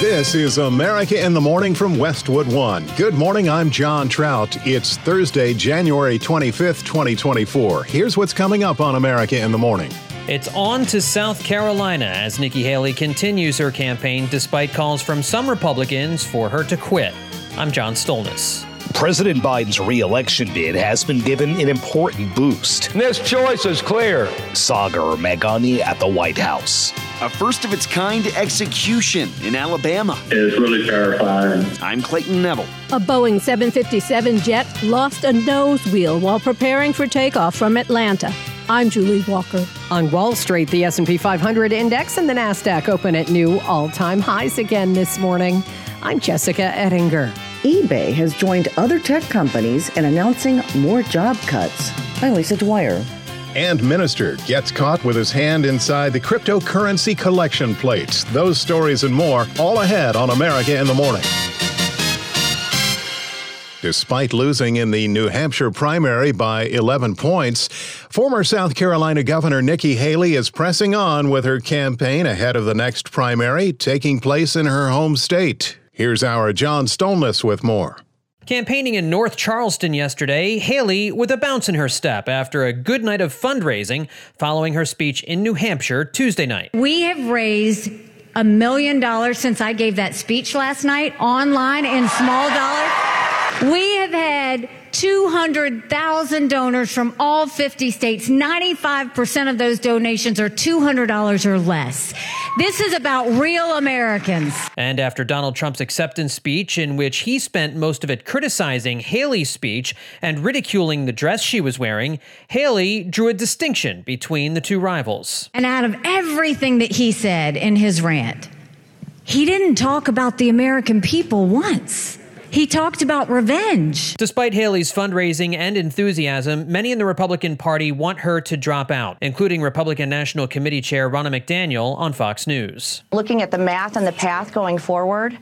This is America in the Morning from Westwood One. Good morning, I'm John Trout. It's Thursday, January 25th, 2024. Here's what's coming up on America in the Morning. It's on to South Carolina as Nikki Haley continues her campaign despite calls from some Republicans for her to quit. I'm John Stolnis. President Biden's reelection bid has been given an important boost. This choice is clear. Sagar Meghani at the White House. A first of its kind execution in Alabama. It's really terrifying. I'm Clayton Neville. A Boeing 757 jet lost a nose wheel while preparing for takeoff from Atlanta. I'm Julie Walker. On Wall Street, the S&P 500 index and the Nasdaq open at new all-time highs again this morning. I'm Jessica Ettinger eBay has joined other tech companies in announcing more job cuts. I'm Lisa Dwyer. And Minister gets caught with his hand inside the cryptocurrency collection plates. Those stories and more all ahead on America in the Morning. Despite losing in the New Hampshire primary by 11 points, former South Carolina Governor Nikki Haley is pressing on with her campaign ahead of the next primary taking place in her home state. Here's our John Stolnis with more. Campaigning in North Charleston yesterday, Haley with a bounce in her step after a good night of fundraising following her speech in New Hampshire Tuesday night. We have raised a million dollars since I gave that speech last night online in small dollars. We have had 200,000 donors from all 50 states. 95% of those donations are $200 or less. This is about real Americans. And after Donald Trump's acceptance speech, in which he spent most of it criticizing Haley's speech and ridiculing the dress she was wearing, Haley drew a distinction between the two rivals. And out of everything that he said in his rant, he didn't talk about the American people once. He talked about revenge. Despite Haley's fundraising and enthusiasm, many in the Republican Party want her to drop out, including Republican National Committee Chair Ronna McDaniel on Fox News. Looking at the math and the path going forward,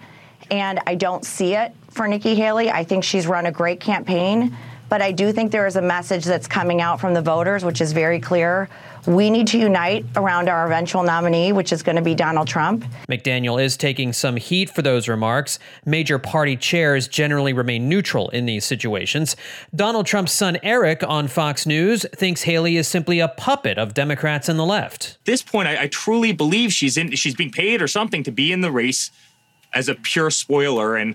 and I don't see it for Nikki Haley. I think she's run a great campaign, but I do think there is a message that's coming out from the voters, which is very clear we need to unite around our eventual nominee, which is going to be Donald Trump. McDaniel is taking some heat for those remarks. Major party chairs generally remain neutral in these situations. Donald Trump's son Eric on Fox News thinks Haley is simply a puppet of Democrats and the left. At this point, I, I truly believe she's in. She's being paid or something to be in the race as a pure spoiler and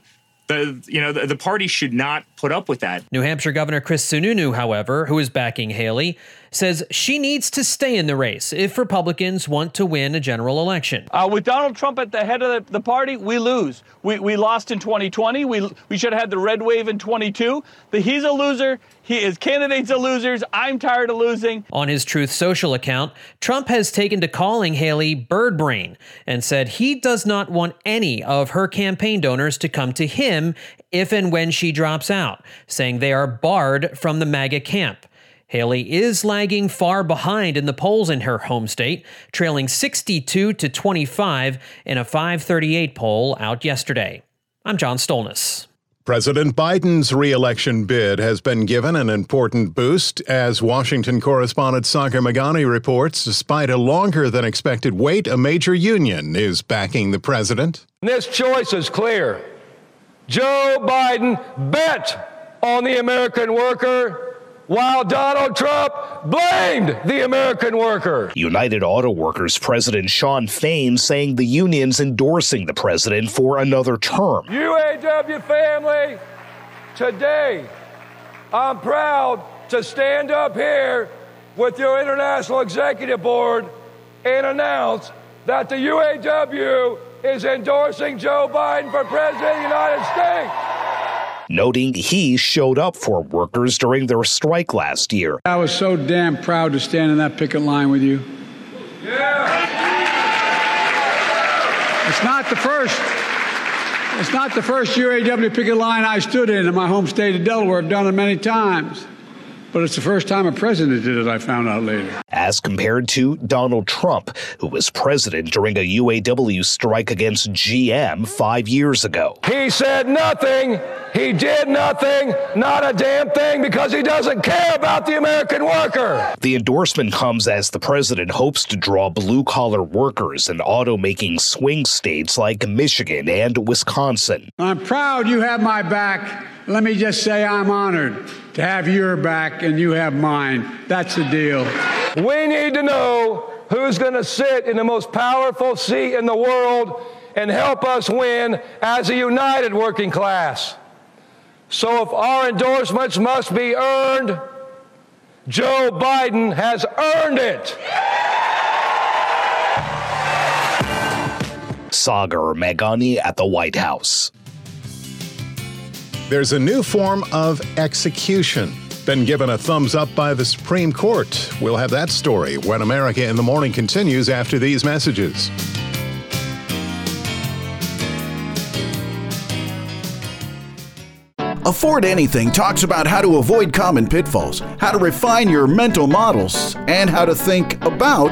the you know the, the, party should not put up with that. New Hampshire Governor Chris Sununu, however, who is backing Haley, says she needs to stay in the race if Republicans want to win a general election. Uh, with Donald Trump at the head of the, the, party, we lose. We, we lost in 2020. We, we should have had the red wave in 22. But he's a loser. He, his candidates are losers. I'm tired of losing. On his Truth Social account, Trump has taken to calling Haley bird brain and said he does not want any of her campaign donors to come to him if and when she drops out, saying they are barred from the MAGA camp. Haley is lagging far behind in the polls in her home state, trailing 62 to 25 in a 538 poll out yesterday. I'm John Stolnis. President Biden's reelection bid has been given an important boost as Washington correspondent Sagar Meghani reports despite a longer than expected wait a major union is backing the president. This choice is clear. Joe Biden bet on the American worker while Donald Trump blamed the American worker. United Auto Workers President Shawn Fain saying the union's endorsing the president for another term. UAW family, today I'm proud to stand up here with your International Executive Board and announce that the UAW is endorsing Joe Biden for President of the United States noting he showed up for workers during their strike last year. I was so damn proud to stand in that picket line with you. Yeah. It's not the first. It's not the first UAW picket line I stood in in my home state of Delaware. I've done it many times. But it's the first time a president did it, I found out later. As compared to Donald Trump, who was president during a UAW strike against GM five years ago. He said nothing. He did nothing, not a damn thing, because he doesn't care about the American worker. The endorsement comes as the president hopes to draw blue collar workers in automaking swing states like Michigan and Wisconsin. I'm proud you have my back. Let me just say I'm honored to have your back and you have mine. That's the deal. We need to know who's going to sit in the most powerful seat in the world and help us win as a united working class. So if our endorsements must be earned, Joe Biden has earned it. Sagar Meghani at the White House. There's a new form of execution. Been given a thumbs up by the Supreme Court. We'll have that story when America in the Morning continues after these messages. Afford Anything talks about how to avoid common pitfalls, how to refine your mental models, and how to think about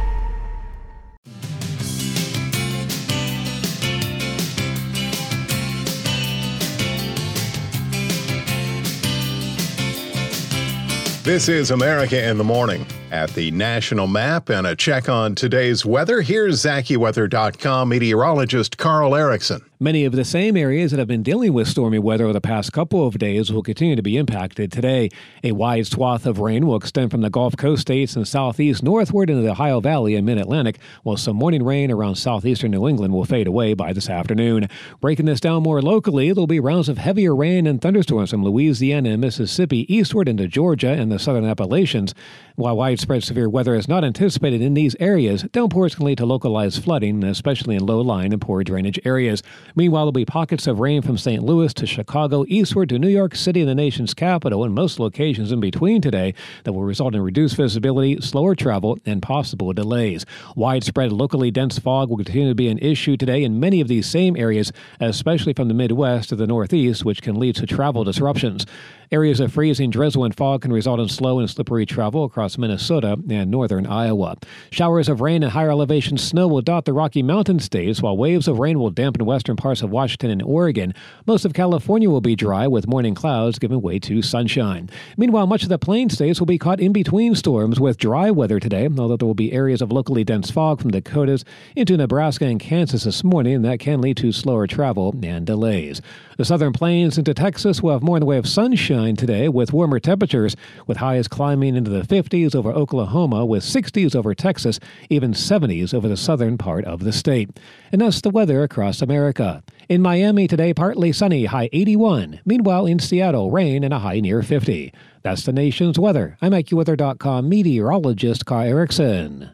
This is America in the Morning. At the national map and a check on today's weather, here's AccuWeather.com meteorologist Carl Erickson. Many of the same areas that have been dealing with stormy weather over the past couple of days will continue to be impacted today. A wide swath of rain will extend from the Gulf Coast states and southeast northward into the Ohio Valley and mid Atlantic, while some morning rain around southeastern New England will fade away by this afternoon. Breaking this down more locally, there'll be rounds of heavier rain and thunderstorms from Louisiana and Mississippi eastward into Georgia and the southern Appalachians. While widespread severe weather is not anticipated in these areas, downpours can lead to localized flooding, especially in low lying and poor drainage areas. Meanwhile, there'll be pockets of rain from St. Louis to Chicago, eastward to New York City and the nation's capital, and most locations in between today that will result in reduced visibility, slower travel, and possible delays. Widespread locally dense fog will continue to be an issue today in many of these same areas, especially from the Midwest to the Northeast, which can lead to travel disruptions. Areas of freezing drizzle and fog can result in slow and slippery travel across Minnesota and northern Iowa. Showers of rain and higher elevation snow will dot the Rocky Mountain states, while waves of rain will dampen western parts of Washington and Oregon. Most of California will be dry, with morning clouds giving way to sunshine. Meanwhile, much of the plain states will be caught in between storms with dry weather today, although there will be areas of locally dense fog from Dakotas into Nebraska and Kansas this morning, that can lead to slower travel and delays. The southern plains into Texas will have more in the way of sunshine today with warmer temperatures, with highs climbing into the 50s over Oklahoma, with 60s over Texas, even 70s over the southern part of the state. And that's the weather across America. In Miami today, partly sunny, high 81. Meanwhile, in Seattle, rain and a high near 50. That's the nation's weather. I'm AccuWeather.com meteorologist Carl Erickson.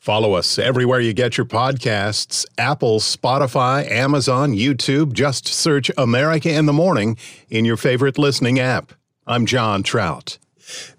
Follow us everywhere you get your podcasts Apple, Spotify, Amazon, YouTube. Just search America in the Morning in your favorite listening app. I'm John Trout.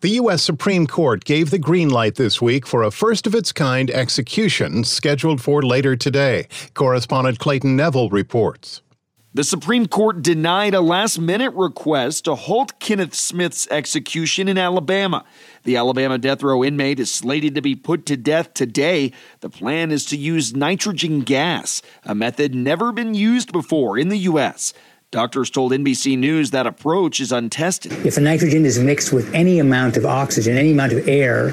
The U.S. Supreme Court gave the green light this week for a first of its kind execution scheduled for later today. Correspondent Clayton Neville reports. The Supreme Court denied a last minute request to halt Kenneth Smith's execution in Alabama. The Alabama death row inmate is slated to be put to death today. The plan is to use nitrogen gas, a method never been used before in the U.S. Doctors told NBC News that approach is untested. If the nitrogen is mixed with any amount of oxygen, any amount of air,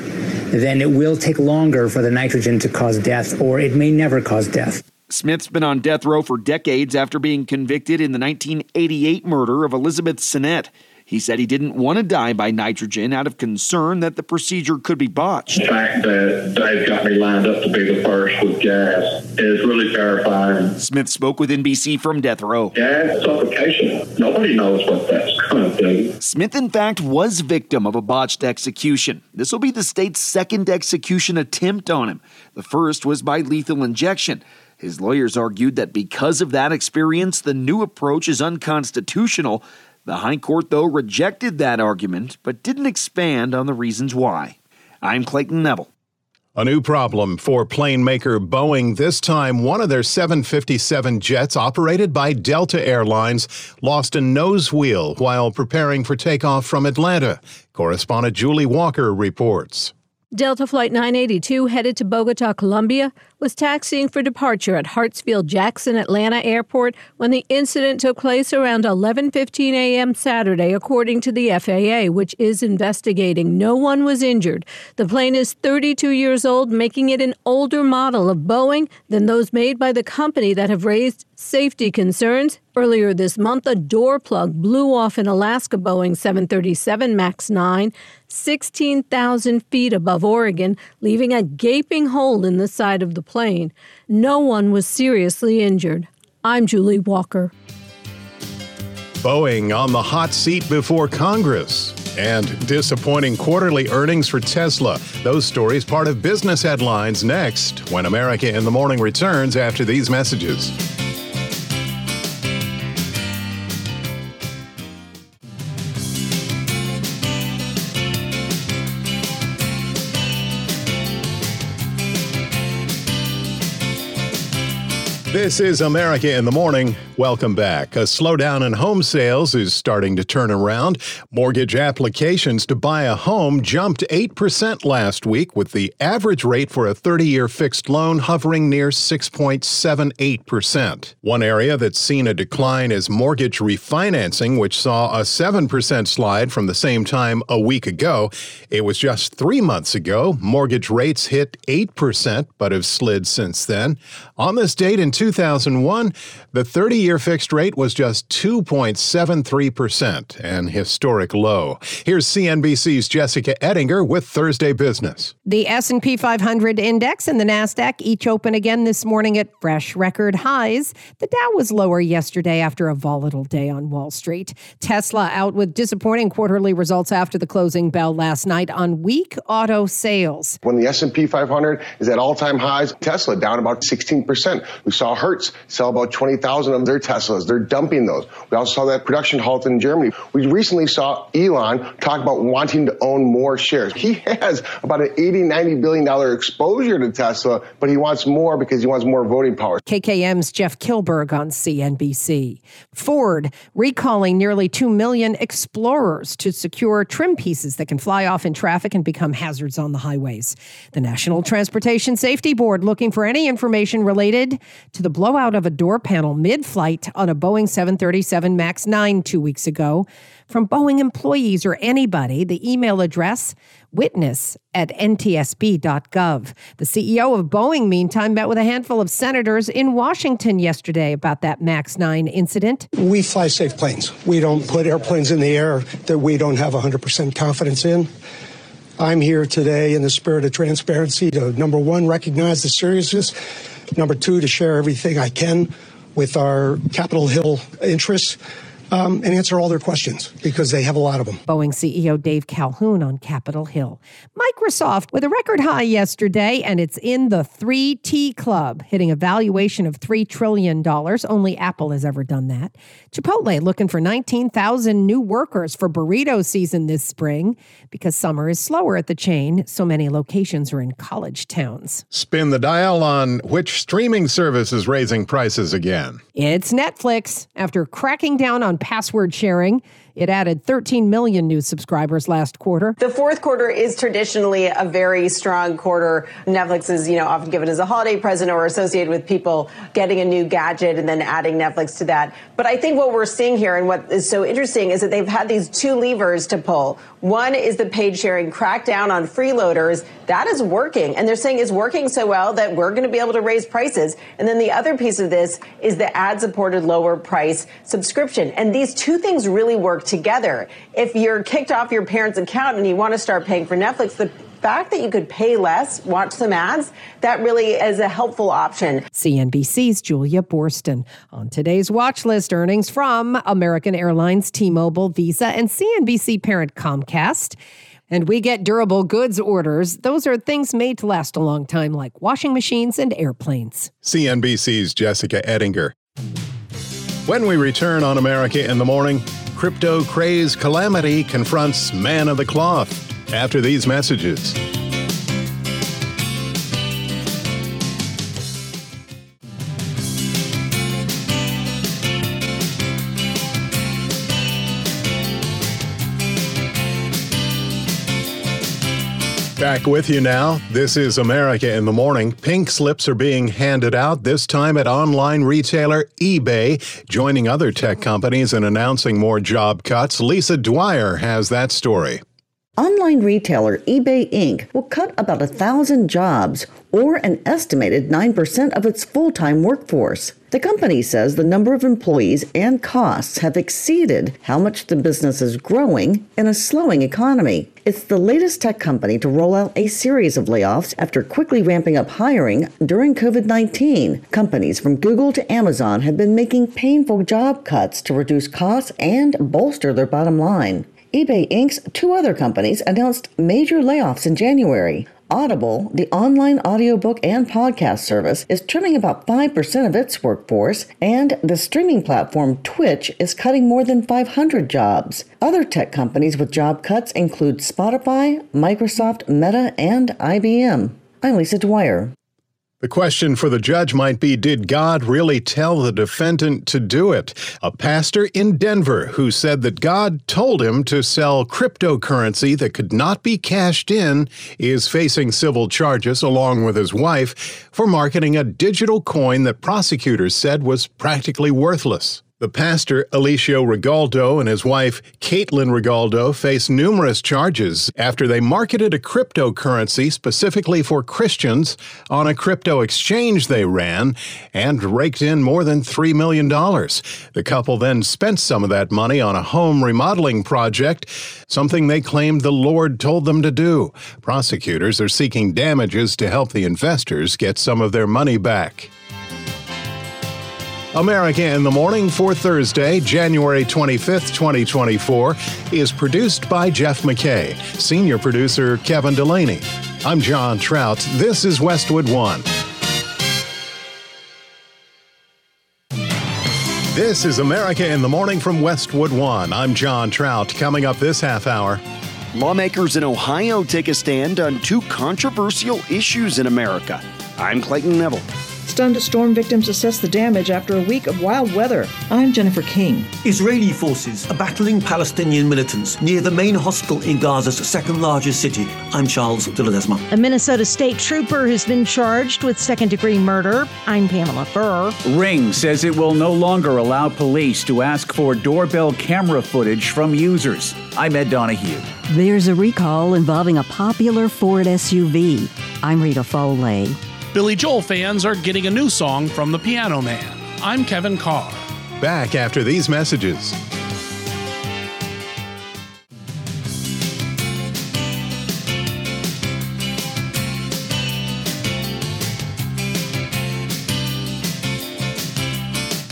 then it will take longer for the nitrogen to cause death, or it may never cause death. Smith's been on death row for decades after being convicted in the 1988 murder of Elizabeth Sennett. He said he didn't want to die by nitrogen out of concern that the procedure could be botched. The fact that Dave got me lined up to be the first with gas is really terrifying. Smith spoke with NBC from death row. Gas suffocation. Nobody knows what that's going to do. Smith, in fact, was victim of a botched execution. This will be the state's second execution attempt on him. The first was by lethal injection. His lawyers argued that because of that experience, the new approach is unconstitutional. The High Court, though, rejected that argument, but didn't expand on the reasons why. I'm Clayton Neville. A new problem for plane maker Boeing. This time, one of their 757 jets, operated by Delta Airlines, lost a nose wheel while preparing for takeoff from Atlanta. Correspondent Julie Walker reports. Delta Flight 982 headed to Bogota, Colombia, was taxiing for departure at Hartsfield Jackson Atlanta Airport when the incident took place around 11:15 a.m. Saturday, according to the FAA, which is investigating. No one was injured. The plane is 32 years old, making it an older model of Boeing than those made by the company that have raised safety concerns. Earlier this month, a door plug blew off an Alaska Boeing 737 MAX 9, 16,000 feet above Oregon, leaving a gaping hole in the side of the plane. No one was seriously injured. I'm Julie Walker. Boeing on the hot seat before Congress. And disappointing quarterly earnings for Tesla. Those stories part of business headlines next when America in the Morning returns after these messages. This is America in the Morning. Welcome back. A slowdown in home sales is starting to turn around. Mortgage applications to buy a home jumped 8% last week, with the average rate for a 30 year fixed loan hovering near 6.78%. One area that's seen a decline is mortgage refinancing, which saw a 7% slide from the same time a week ago. It was just three months ago. Mortgage rates hit 8%, but have slid since then. On this date in 2001, the 30 year fixed rate was just 2.73%, an historic low. Here's CNBC's Jessica Ettinger with Thursday Business. The S&P 500 index and the Nasdaq each open again this morning at fresh record highs. The Dow was lower yesterday after a volatile day on Wall Street. Tesla out with disappointing quarterly results after the closing bell last night on weak auto sales. When the S&P 500 is at all-time highs, Tesla down about 16%. We saw Hertz sell about 20,000 of their Teslas. They're dumping those. We also saw that production halt in Germany. We recently saw Elon talk about wanting to own more shares. He has about an 80, 90 billion dollar exposure to Tesla, but he wants more because he wants more voting power. KKM's Jeff Kilburg on CNBC. Ford recalling nearly 2 million Explorers to secure trim pieces that can fly off in traffic and become hazards on the highways. The National Transportation Safety Board looking for any information related to the blowout of a door panel mid flight on a Boeing 737 MAX 9 two weeks ago from Boeing employees or anybody. The email address witness at ntsb.gov. The CEO of Boeing, meantime, met with a handful of senators in Washington yesterday about that MAX 9 incident. We fly safe planes. We don't put airplanes in the air that we don't have 100% confidence in. I'm here today in the spirit of transparency to number one, recognize the seriousness, number two, to share everything I can with our Capitol Hill interests um, and answer all their questions because they have a lot of them. Boeing CEO Dave Calhoun on Capitol Hill. Microsoft with a record high yesterday, and it's in the 3T Club, hitting a valuation of $3 trillion. Only Apple has ever done that. Chipotle looking for 19,000 new workers for burrito season this spring because summer is slower at the chain. So many locations are in college towns. Spin the dial on which streaming service is raising prices again. It's Netflix. After cracking down on password sharing, It added 13 million new subscribers last quarter. The fourth quarter is traditionally a very strong quarter. Netflix is, you know, often given as a holiday present or associated with people getting a new gadget and then adding Netflix to that. But I think what we're seeing here and what is so interesting is that they've had these two levers to pull. One is the paid sharing crackdown on freeloaders. That is working. And they're saying it's working so well that we're going to be able to raise prices. And then the other piece of this is the ad supported lower price subscription. And these two things really work together. If you're kicked off your parents' account and you want to start paying for Netflix, the fact that you could pay less, watch some ads, that really is a helpful option. CNBC's Julia Boorstin. On today's watch list, earnings from American Airlines, T Mobile, Visa, and CNBC parent Comcast. And we get durable goods orders. Those are things made to last a long time, like washing machines and airplanes. CNBC's Jessica Ettinger. When we return on America in the morning, crypto craze calamity confronts man of the cloth. After these messages. Back with you now. This is America in the Morning. Pink slips are being handed out, this time at online retailer eBay, joining other tech companies in announcing more job cuts. Lisa Dwyer has that story. Online retailer eBay Inc. will cut about a thousand jobs, or an estimated 9% of its full time workforce. The company says the number of employees and costs have exceeded how much the business is growing in a slowing economy. It's the latest tech company to roll out a series of layoffs after quickly ramping up hiring during COVID 19. Companies from Google to Amazon have been making painful job cuts to reduce costs and bolster their bottom line eBay Inc.'s two other companies announced major layoffs in January. Audible, the online audiobook and podcast service, is trimming about 5% of its workforce, and the streaming platform Twitch is cutting more than 500 jobs. Other tech companies with job cuts include Spotify, Microsoft, Meta, and IBM. I'm Lisa Dwyer. The question for the judge might be Did God really tell the defendant to do it? A pastor in Denver who said that God told him to sell cryptocurrency that could not be cashed in is facing civil charges along with his wife for marketing a digital coin that prosecutors said was practically worthless. The pastor, Eligio Regalado, and his wife, Kaitlyn Regalado, face numerous charges after they marketed a cryptocurrency specifically for Christians on a crypto exchange they ran and raked in more than $3 million. The couple then spent some of that money on a home remodeling project, something they claimed the Lord told them to do. Prosecutors are seeking damages to help the investors get some of their money back. America in the Morning for Thursday, January 25th, 2024, is produced by Jeff McKay, senior producer Kevin Delaney. I'm John Trout. This is Westwood One. This is America in the Morning from Westwood One. I'm John Trout. Coming up this half hour. Lawmakers in Ohio take a stand on two controversial issues in America. I'm Clayton Neville. Stunned storm victims assess the damage after a week of wild weather. I'm Jennifer King. Israeli forces are battling Palestinian militants near the main hospital in Gaza's second largest city. I'm Charles de Ledesma. A Minnesota state trooper has been charged with second degree murder. I'm Pamela Furr. Ring says it will no longer allow police to ask for doorbell camera footage from users. I'm Ed Donahue. There's a recall involving a popular Ford SUV. I'm Rita Foley. Billy Joel fans are getting a new song from the Piano Man. I'm Kevin Carr. Back after these messages.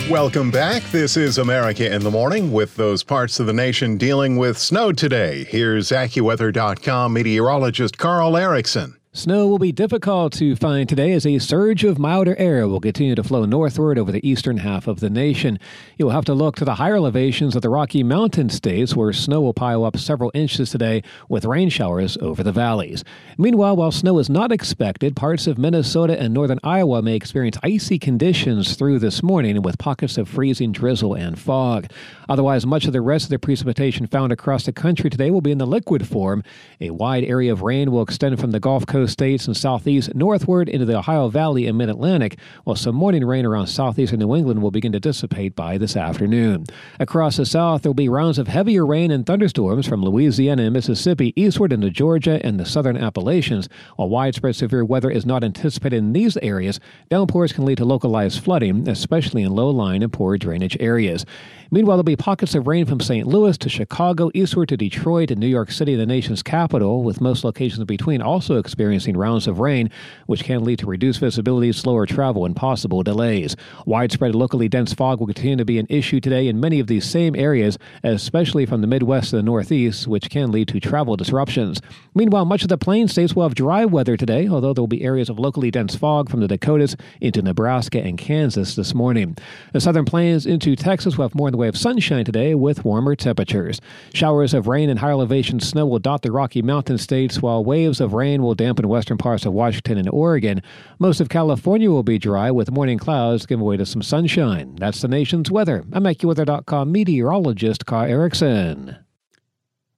Welcome back. This is America in the Morning with those parts of the nation dealing with snow today. Here's AccuWeather.com meteorologist Carl Erickson. Snow will be difficult to find today as a surge of milder air will continue to flow northward over the eastern half of the nation. You'll have to look to the higher elevations of the Rocky Mountain states where snow will pile up several inches today with rain showers over the valleys. Meanwhile, while snow is not expected, parts of Minnesota and northern Iowa may experience icy conditions through this morning with pockets of freezing drizzle and fog. Otherwise, much of the rest of the precipitation found across the country today will be in the liquid form. A wide area of rain will extend from the Gulf Coast states and southeast northward into the Ohio Valley and Mid Atlantic, while some morning rain around southeastern New England will begin to dissipate by this afternoon. Across the south, there will be rounds of heavier rain and thunderstorms from Louisiana and Mississippi eastward into Georgia and the southern Appalachians. While widespread severe weather is not anticipated in these areas, downpours can lead to localized flooding, especially in low lying and poor drainage areas. Meanwhile, there'll be pockets of rain from St. Louis to Chicago, eastward to Detroit and New York City, the nation's capital, with most locations in between also experiencing rounds of rain, which can lead to reduced visibility, slower travel, and possible delays. Widespread locally dense fog will continue to be an issue today in many of these same areas, especially from the Midwest to the Northeast, which can lead to travel disruptions. Meanwhile, much of the plain states will have dry weather today, although there will be areas of locally dense fog from the Dakotas into Nebraska and Kansas this morning. The southern plains into Texas will have more in the way of sunshine today with warmer temperatures. Showers of rain and higher elevation snow will dot the Rocky Mountain states, while waves of rain will dampen western parts of Washington and Oregon. Most of California will be dry with morning clouds giving way to some sunshine. That's the nation's weather. I'm AccuWeather.com meteorologist Carl Erickson.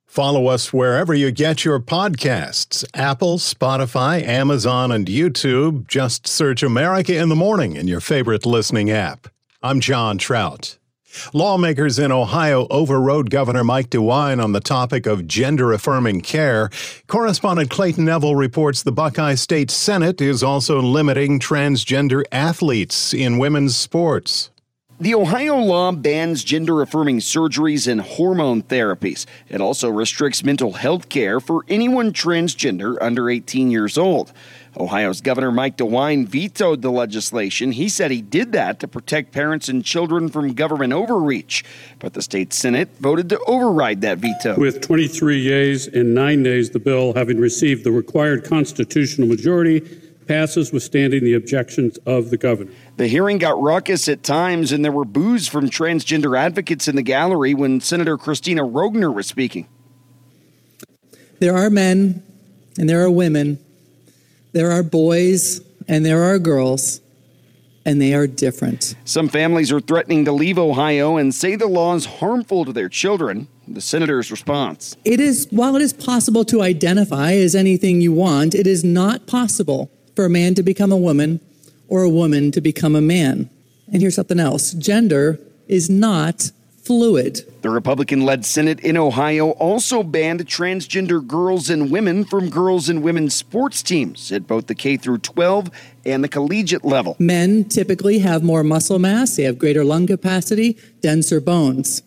Follow us wherever you get your podcasts Apple, Spotify, Amazon, and YouTube. Just search America in the Morning in your favorite listening app. I'm John Trout. Lawmakers in Ohio overrode Governor Mike DeWine on the topic of gender affirming care. Correspondent Clayton Neville reports the Buckeye State Senate is also limiting transgender athletes in women's sports. The Ohio law bans gender affirming surgeries and hormone therapies. It also restricts mental health care for anyone transgender under 18 years old. Ohio's Governor Mike DeWine vetoed the legislation. He said he did that to protect parents and children from government overreach. But the state Senate voted to override that veto. With 23 yeas and 9 nays, the bill, having received the required constitutional majority, passes withstanding the objections of the governor. The hearing got raucous at times, and there were boos from transgender advocates in the gallery when Senator Kristina Roegner was speaking. There are men and there are women there are boys and there are girls, and they are different. Some families are threatening to leave Ohio and say the law is harmful to their children. The senator's response It is, while it is possible to identify as anything you want, it is not possible for a man to become a woman or a woman to become a man. And here's something else gender is not fluid. The Republican led Senate in Ohio also banned transgender girls and women from girls and women's sports teams at both the K through 12 and the collegiate level. Men typically have more muscle mass, they have greater lung capacity, denser bones.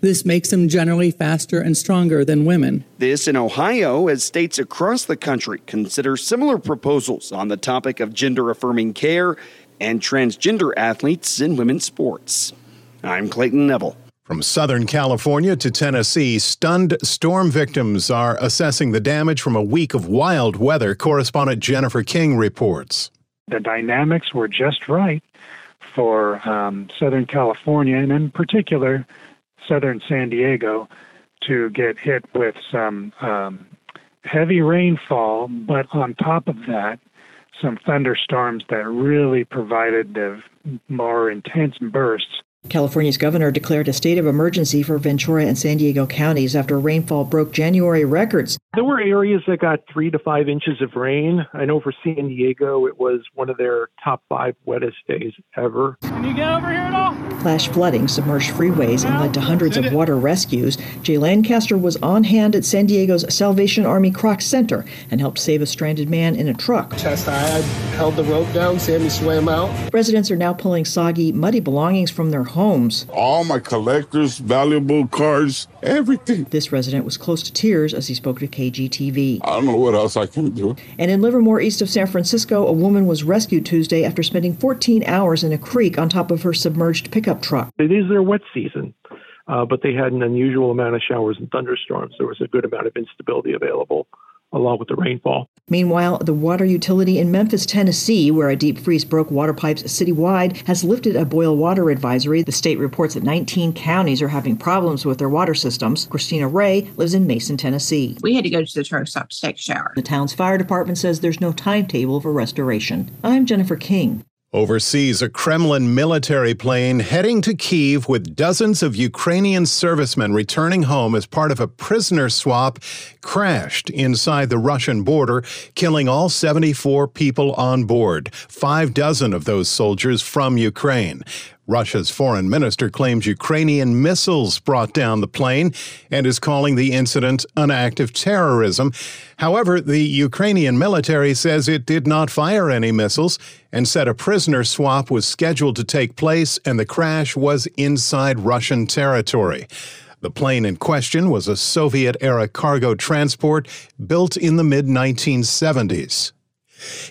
This makes them generally faster and stronger than women. This in Ohio, as states across the country consider similar proposals on the topic of gender affirming care and transgender athletes in women's sports. I'm Clayton Neville. From Southern California to Tennessee, stunned storm victims are assessing the damage from a week of wild weather. Correspondent Jennifer King reports. The dynamics were just right for um, Southern California, and in particular, Southern San Diego, to get hit with some um, heavy rainfall, but on top of that, some thunderstorms that really provided the more intense bursts California's governor declared a state of emergency for Ventura and San Diego counties after rainfall broke January records. There were areas that got three to five inches of rain. I know for San Diego, it was one of their top five wettest days ever. Can you get over here at all? Flash flooding submerged freeways and led to hundreds of water rescues. Jay Lancaster was on hand at San Diego's Salvation Army Kroc Center and helped save a stranded man in a truck. Chest high, I held the rope down, Sammy swam out. Residents are now pulling soggy, muddy belongings from their homes. All my collectors, valuable cards, everything. This resident was close to tears as he spoke to KGTV. I don't know what else I can do. And in Livermore, east of San Francisco, a woman was rescued Tuesday after spending 14 hours in a creek on top of her submerged pickup truck. It is their wet season. Uh, but they had an unusual amount of showers and thunderstorms. There was a good amount of instability available along with the rainfall. Meanwhile, the water utility in Memphis, Tennessee, where a deep freeze broke water pipes citywide, has lifted a boil water advisory. The state reports that 19 counties are having problems with their water systems. Christina Ray lives in Mason, Tennessee. We had to go to the truck stop to take a shower. The town's fire department says there's no timetable for restoration. I'm Jennifer King. Overseas, a Kremlin military plane heading to Kiev with dozens of Ukrainian servicemen returning home as part of a prisoner swap crashed inside the Russian border, killing all 74 people on board, five dozen of those soldiers from Ukraine. Russia's foreign minister claims Ukrainian missiles brought down the plane and is calling the incident an act of terrorism. However, the Ukrainian military says it did not fire any missiles and said a prisoner swap was scheduled to take place and the crash was inside Russian territory. The plane in question was a Soviet era cargo transport built in the mid 1970s.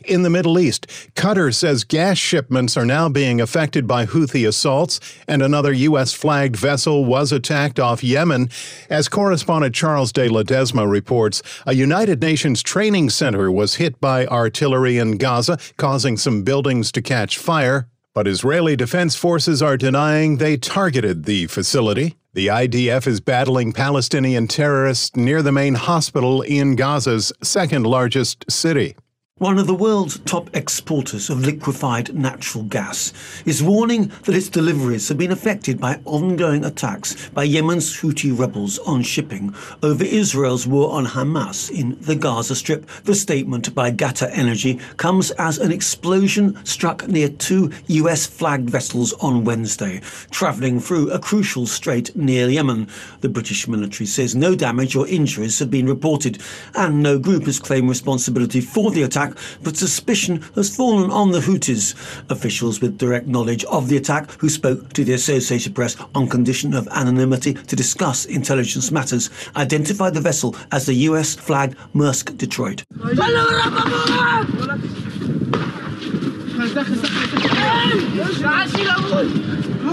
In the Middle East, Qatar says gas shipments are now being affected by Houthi assaults, and another U.S. flagged vessel was attacked off Yemen. As correspondent Charles de Ledesma reports, a United Nations training center was hit by artillery in Gaza, causing some buildings to catch fire. But Israeli defense forces are denying they targeted the facility. The IDF is battling Palestinian terrorists near the main hospital in Gaza's second largest city. One of the world's top exporters of liquefied natural gas is warning that its deliveries have been affected by ongoing attacks by Yemen's Houthi rebels on shipping over Israel's war on Hamas in the Gaza Strip. The statement by Qatar Energy comes as an explosion struck near two US flagged vessels on Wednesday, travelling through a crucial strait near Yemen. The British military says no damage or injuries have been reported, and no group has claimed responsibility for the attack attack, but suspicion has fallen on the Houthis. Officials with direct knowledge of the attack, who spoke to the Associated Press on condition of anonymity to discuss intelligence matters, identified the vessel as the US flagged Maersk Detroit.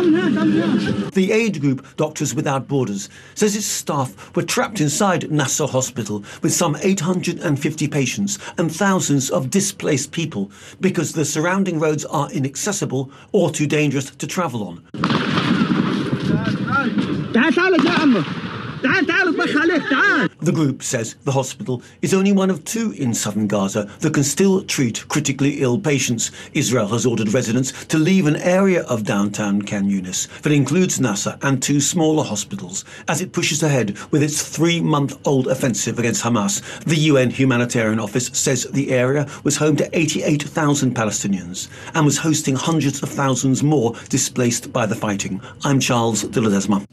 The aid group Doctors Without Borders says its staff were trapped inside Nasser Hospital with some 850 patients and thousands of displaced people because the surrounding roads are inaccessible or too dangerous to travel on. The group says the hospital is only one of two in southern Gaza that can still treat critically ill patients. Israel has ordered residents to leave an area of downtown Khan Yunis that includes Nasser and two smaller hospitals as it pushes ahead with its three month old offensive against Hamas. The UN Humanitarian Office says the area was home to 88,000 Palestinians and was hosting hundreds of thousands more displaced by the fighting. I'm Charles de Ledesma.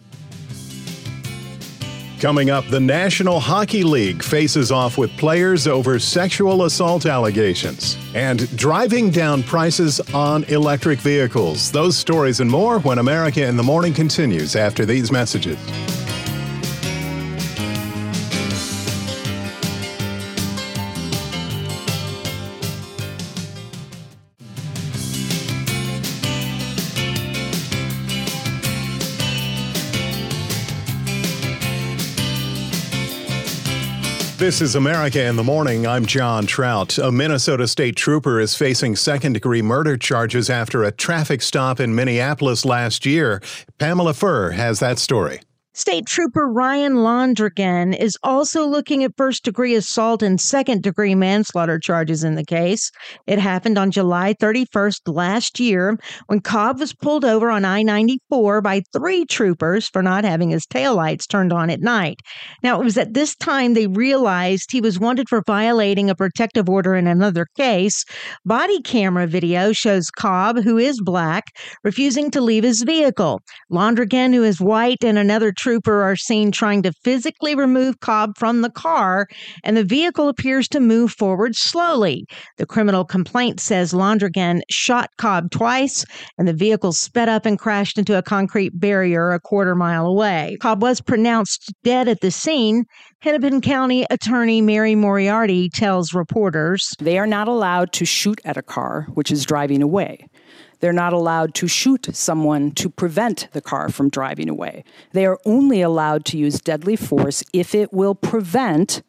Coming up, the National Hockey League faces off with players over sexual assault allegations and driving down prices on electric vehicles. Those stories and more when America in the Morning continues after these messages. This is America in the Morning. I'm John Trout. A Minnesota state trooper is facing second degree murder charges after a traffic stop in Minneapolis last year. Pamela Furr has that story. State Trooper Ryan Londregan is also looking at first degree assault and second degree manslaughter charges in the case. It happened on July 31st last year when Cobb was pulled over on I 94 by three troopers for not having his taillights turned on at night. Now, it was at this time they realized he was wanted for violating a protective order in another case. Body camera video shows Cobb, who is black, refusing to leave his vehicle. Londregan, who is white, and another trooper are seen trying to physically remove Cobb from the car, and the vehicle appears to move forward slowly. The criminal complaint says Londregan shot Cobb twice, and the vehicle sped up and crashed into a concrete barrier a quarter mile away. Cobb was pronounced dead at the scene. Hennepin County Attorney Mary Moriarty tells reporters They are not allowed to shoot at a car which is driving away. They're not allowed to shoot someone to prevent the car from driving away. They are only allowed to use deadly force if it will prevent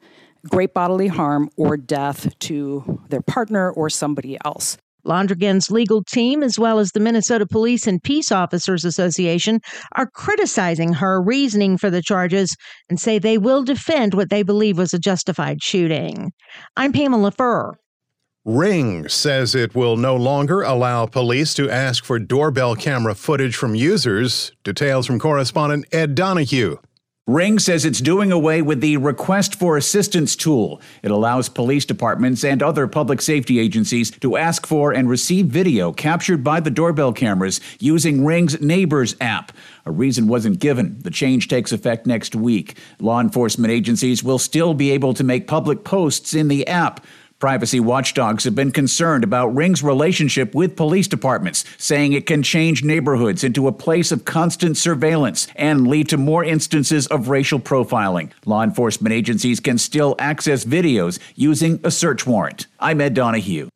great bodily harm or death to their partner or somebody else. Londregan's legal team, as well as the Minnesota Police and Peace Officers Association, are criticizing her reasoning for the charges and say they will defend what they believe was a justified shooting. I'm Pamela Furr. Ring says it will no longer allow police to ask for doorbell camera footage from users. Details from correspondent Ed Donahue. Ring says it's doing away with the request for assistance tool. It allows police departments and other public safety agencies to ask for and receive video captured by the doorbell cameras using Ring's Neighbors app. A reason wasn't given. The change takes effect next week. Law enforcement agencies will still be able to make public posts in the app. Privacy watchdogs have been concerned about Ring's relationship with police departments, saying it can change neighborhoods into a place of constant surveillance and lead to more instances of racial profiling. Law enforcement agencies can still access videos using a search warrant. I'm Ed Donahue.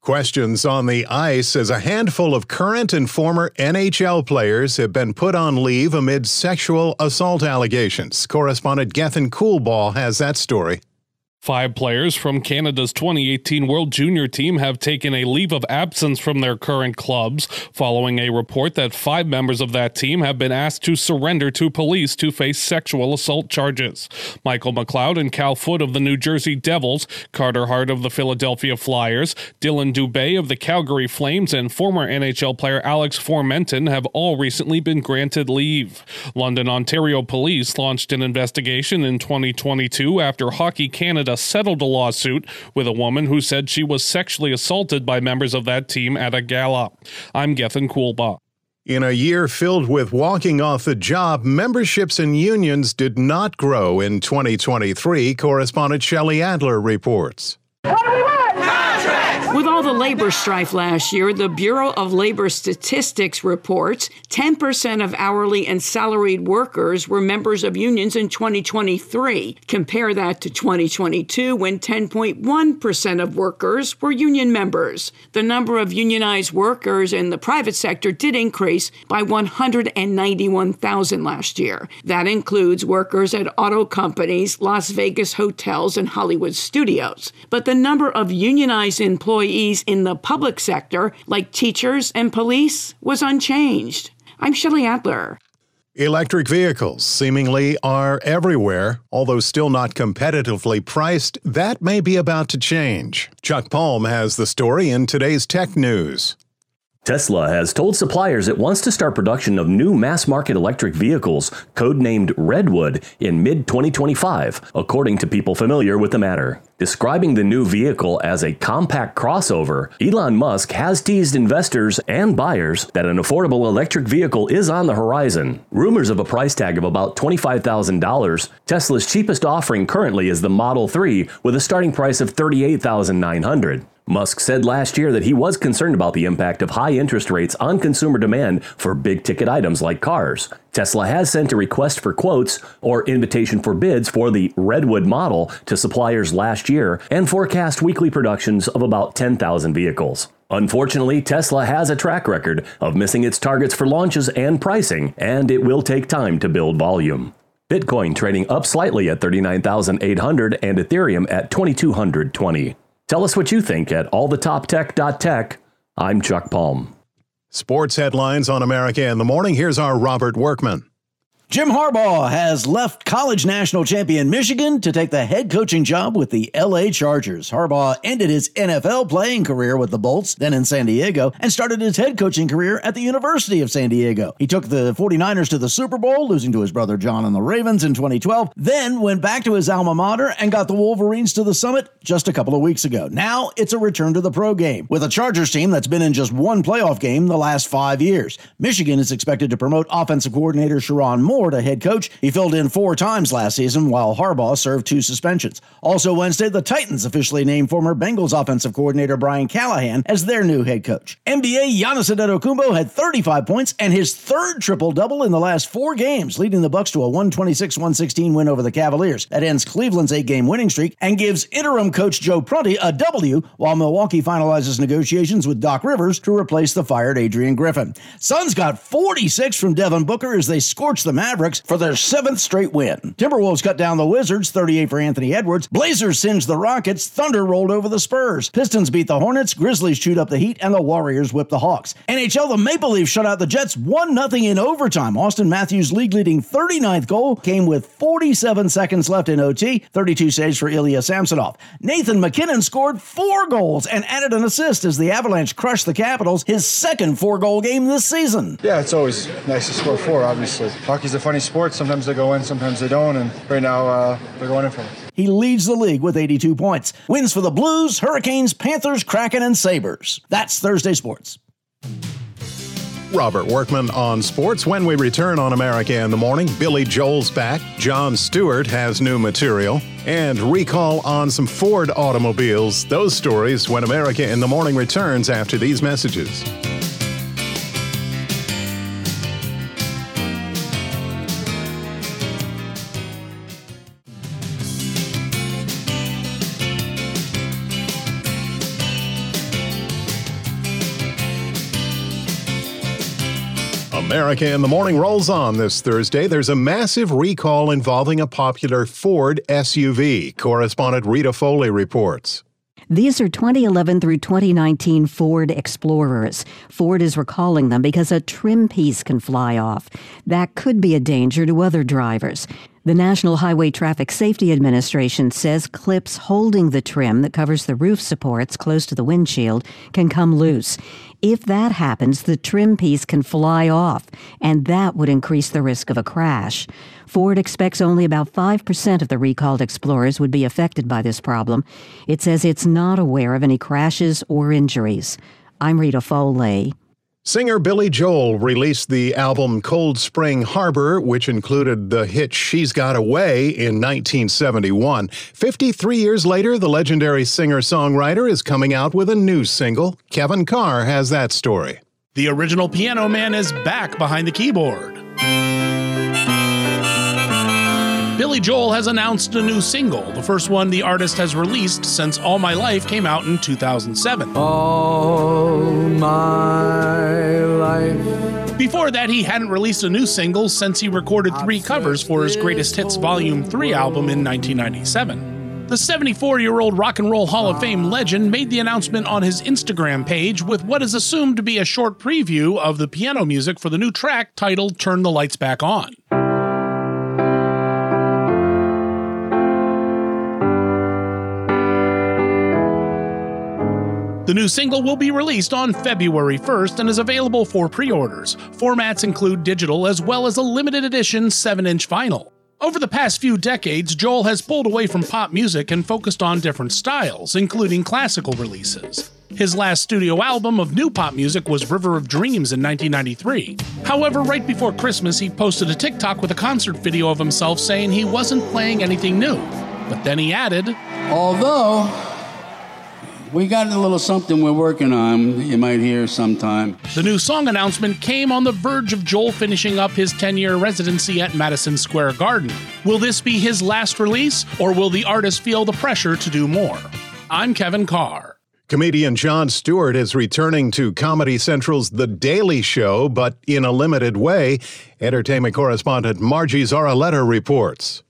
Questions on the ice as a handful of current and former NHL players have been put on leave amid sexual assault allegations. Correspondent Gethin Coolbaugh has that story. Five players from Canada's 2018 World Junior team have taken a leave of absence from their current clubs following a report that five members of that team have been asked to surrender to police to face sexual assault charges. Michael McLeod and Cal Foote of the New Jersey Devils, Carter Hart of the Philadelphia Flyers, Dylan Dubé of the Calgary Flames, and former NHL player Alex Formenton have all recently been granted leave. London, Ontario police launched an investigation in 2022 after Hockey Canada settled a lawsuit with a woman who said she was sexually assaulted by members of that team at a gala. I'm Gethin Coolbaugh. In a year filled with walking off the job, memberships and unions did not grow in 2023, correspondent Shelley Adler reports. With all the labor strife last year, the Bureau of Labor Statistics reports 10% of hourly and salaried workers were members of unions in 2023. Compare that to 2022 when 10.1% of workers were union members. The number of unionized workers in the private sector did increase by 191,000 last year. That includes workers at auto companies, Las Vegas hotels, and Hollywood studios. But the number of unionized employees employees in the public sector, like teachers and police, was unchanged. I'm Shelley Adler. Electric vehicles seemingly are everywhere, although still not competitively priced. That may be about to change. Chuck Palm has the story in today's Tech News. Tesla has told suppliers it wants to start production of new mass market electric vehicles, codenamed Redwood, in mid 2025, according to people familiar with the matter. Describing the new vehicle as a compact crossover, Elon Musk has teased investors and buyers that an affordable electric vehicle is on the horizon. Rumors of a price tag of about $25,000, Tesla's cheapest offering currently is the Model 3 with a starting price of $38,900. Musk said last year that he was concerned about the impact of high interest rates on consumer demand for big ticket items like cars. Tesla has sent a request for quotes or invitation for bids for the Redwood model to suppliers last year and forecast weekly productions of about 10,000 vehicles. Unfortunately, Tesla has a track record of missing its targets for launches and pricing, and it will take time to build volume. Bitcoin trading up slightly at 39,800 and Ethereum at 2220. Tell us what you think at allthetoptech.tech. I'm Chuck Palm. Sports headlines on America in the morning. Here's our Robert Workman. Jim Harbaugh has left college national champion Michigan to take the head coaching job with the LA Chargers. Harbaugh ended his NFL playing career with the Bolts, then in San Diego, and started his head coaching career at the University of San Diego. He took the 49ers to the Super Bowl, losing to his brother John and the Ravens in 2012, then went back to his alma mater and got the Wolverines to the summit just a couple of weeks ago. Now it's a return to the pro game with a Chargers team that's been in just one playoff game the last five years. Michigan is expected to promote offensive coordinator Sherrone Moore to head coach. He filled in four times last season while Harbaugh served two suspensions. Also Wednesday, the Titans officially named former Bengals offensive coordinator Brian Callahan as their new head coach. NBA Giannis Antetokounmpo had 35 points and his third triple-double in the last four games, leading the Bucks to a 126-116 win over the Cavaliers. That ends Cleveland's eight-game winning streak and gives interim coach Joe Prunty a W while Milwaukee finalizes negotiations with Doc Rivers to replace the fired Adrian Griffin. Suns got 46 from Devin Booker as they scorched the Mavericks for their seventh straight win. Timberwolves cut down the Wizards, 38 for Anthony Edwards. Blazers singed the Rockets. Thunder rolled over the Spurs. Pistons beat the Hornets. Grizzlies chewed up the Heat, and the Warriors whipped the Hawks. NHL, the Maple Leafs shut out the Jets 1 0 in overtime. Auston Matthews' league leading 39th goal came with 47 seconds left in OT, 32 saves for Ilya Samsonov. Nathan MacKinnon scored four goals and added an assist as the Avalanche crushed the Capitals, his second four goal game this season. Yeah, it's always nice to score four, obviously. Hockey's a funny sport. Sometimes they go in, sometimes they don't, and right now uh, they're going in for me. He leads the league with 82 points. Wins for the Blues, Hurricanes, Panthers, Kraken, and Sabres. That's Thursday Sports. Robert Workman on sports. When we return on America in the Morning, Billy Joel's back. Jon Stewart has new material. And recall on some Ford automobiles. Those stories when America in the Morning returns after these messages. America in the Morning rolls on this Thursday. There's a massive recall involving a popular Ford SUV. Correspondent Rita Foley reports. These are 2011 through 2019 Ford Explorers. Ford is recalling them because a trim piece can fly off. That could be a danger to other drivers. The National Highway Traffic Safety Administration says clips holding the trim that covers the roof supports close to the windshield can come loose. If that happens, the trim piece can fly off, and that would increase the risk of a crash. Ford expects only about 5% of the recalled Explorers would be affected by this problem. It says it's not aware of any crashes or injuries. I'm Rita Foley. Singer Billy Joel released the album Cold Spring Harbor, which included the hit She's Got a Way in 1971. 53 years later, the legendary singer songwriter is coming out with a new single. Kevin Carr has that story. The original piano man is back behind the keyboard. Billy Joel has announced a new single, the first one the artist has released since All My Life came out in 2007. All my life. Before that, he hadn't released a new single since he recorded three covers for his Greatest Hits Volume 3 album in 1997. The 74 year old Rock and Roll Hall of Fame ah. legend made the announcement on his Instagram page with what is assumed to be a short preview of the piano music for the new track titled Turn the Lights Back On. The new single will be released on February 1st and is available for pre orders. Formats include digital as well as a limited edition 7 inch vinyl. Over the past few decades, Joel has pulled away from pop music and focused on different styles, including classical releases. His last studio album of new pop music was River of Dreams in 1993. However, right before Christmas, he posted a TikTok with a concert video of himself saying he wasn't playing anything new. But then he added, Although we got a little something we're working on. You might hear sometime. The new song announcement came on the verge of Joel finishing up his 10 year residency at Madison Square Garden. Will this be his last release, or will the artist feel the pressure to do more? I'm Kevin Carr. Comedian Jon Stewart is returning to Comedy Central's The Daily Show, but in a limited way. Entertainment correspondent Margie Zaraletta reports.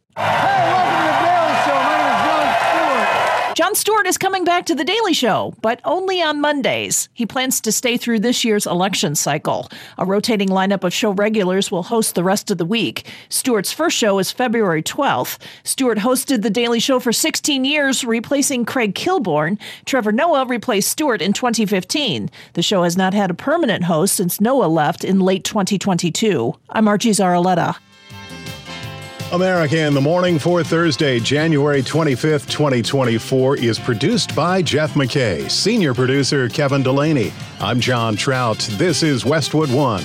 Jon Stewart is coming back to The Daily Show, but only on Mondays. He plans to stay through this year's election cycle. A rotating lineup of show regulars will host the rest of the week. Stewart's first show is February 12th. Stewart hosted The Daily Show for 16 years, replacing Craig Kilborn. Trevor Noah replaced Stewart in 2015. The show has not had a permanent host since Noah left in late 2022. I'm Archie Zaraletta. America in the Morning for Thursday, January 25th, 2024 is produced by Jeff McKay, senior producer Kevin Delaney. I'm John Trout. This is Westwood One.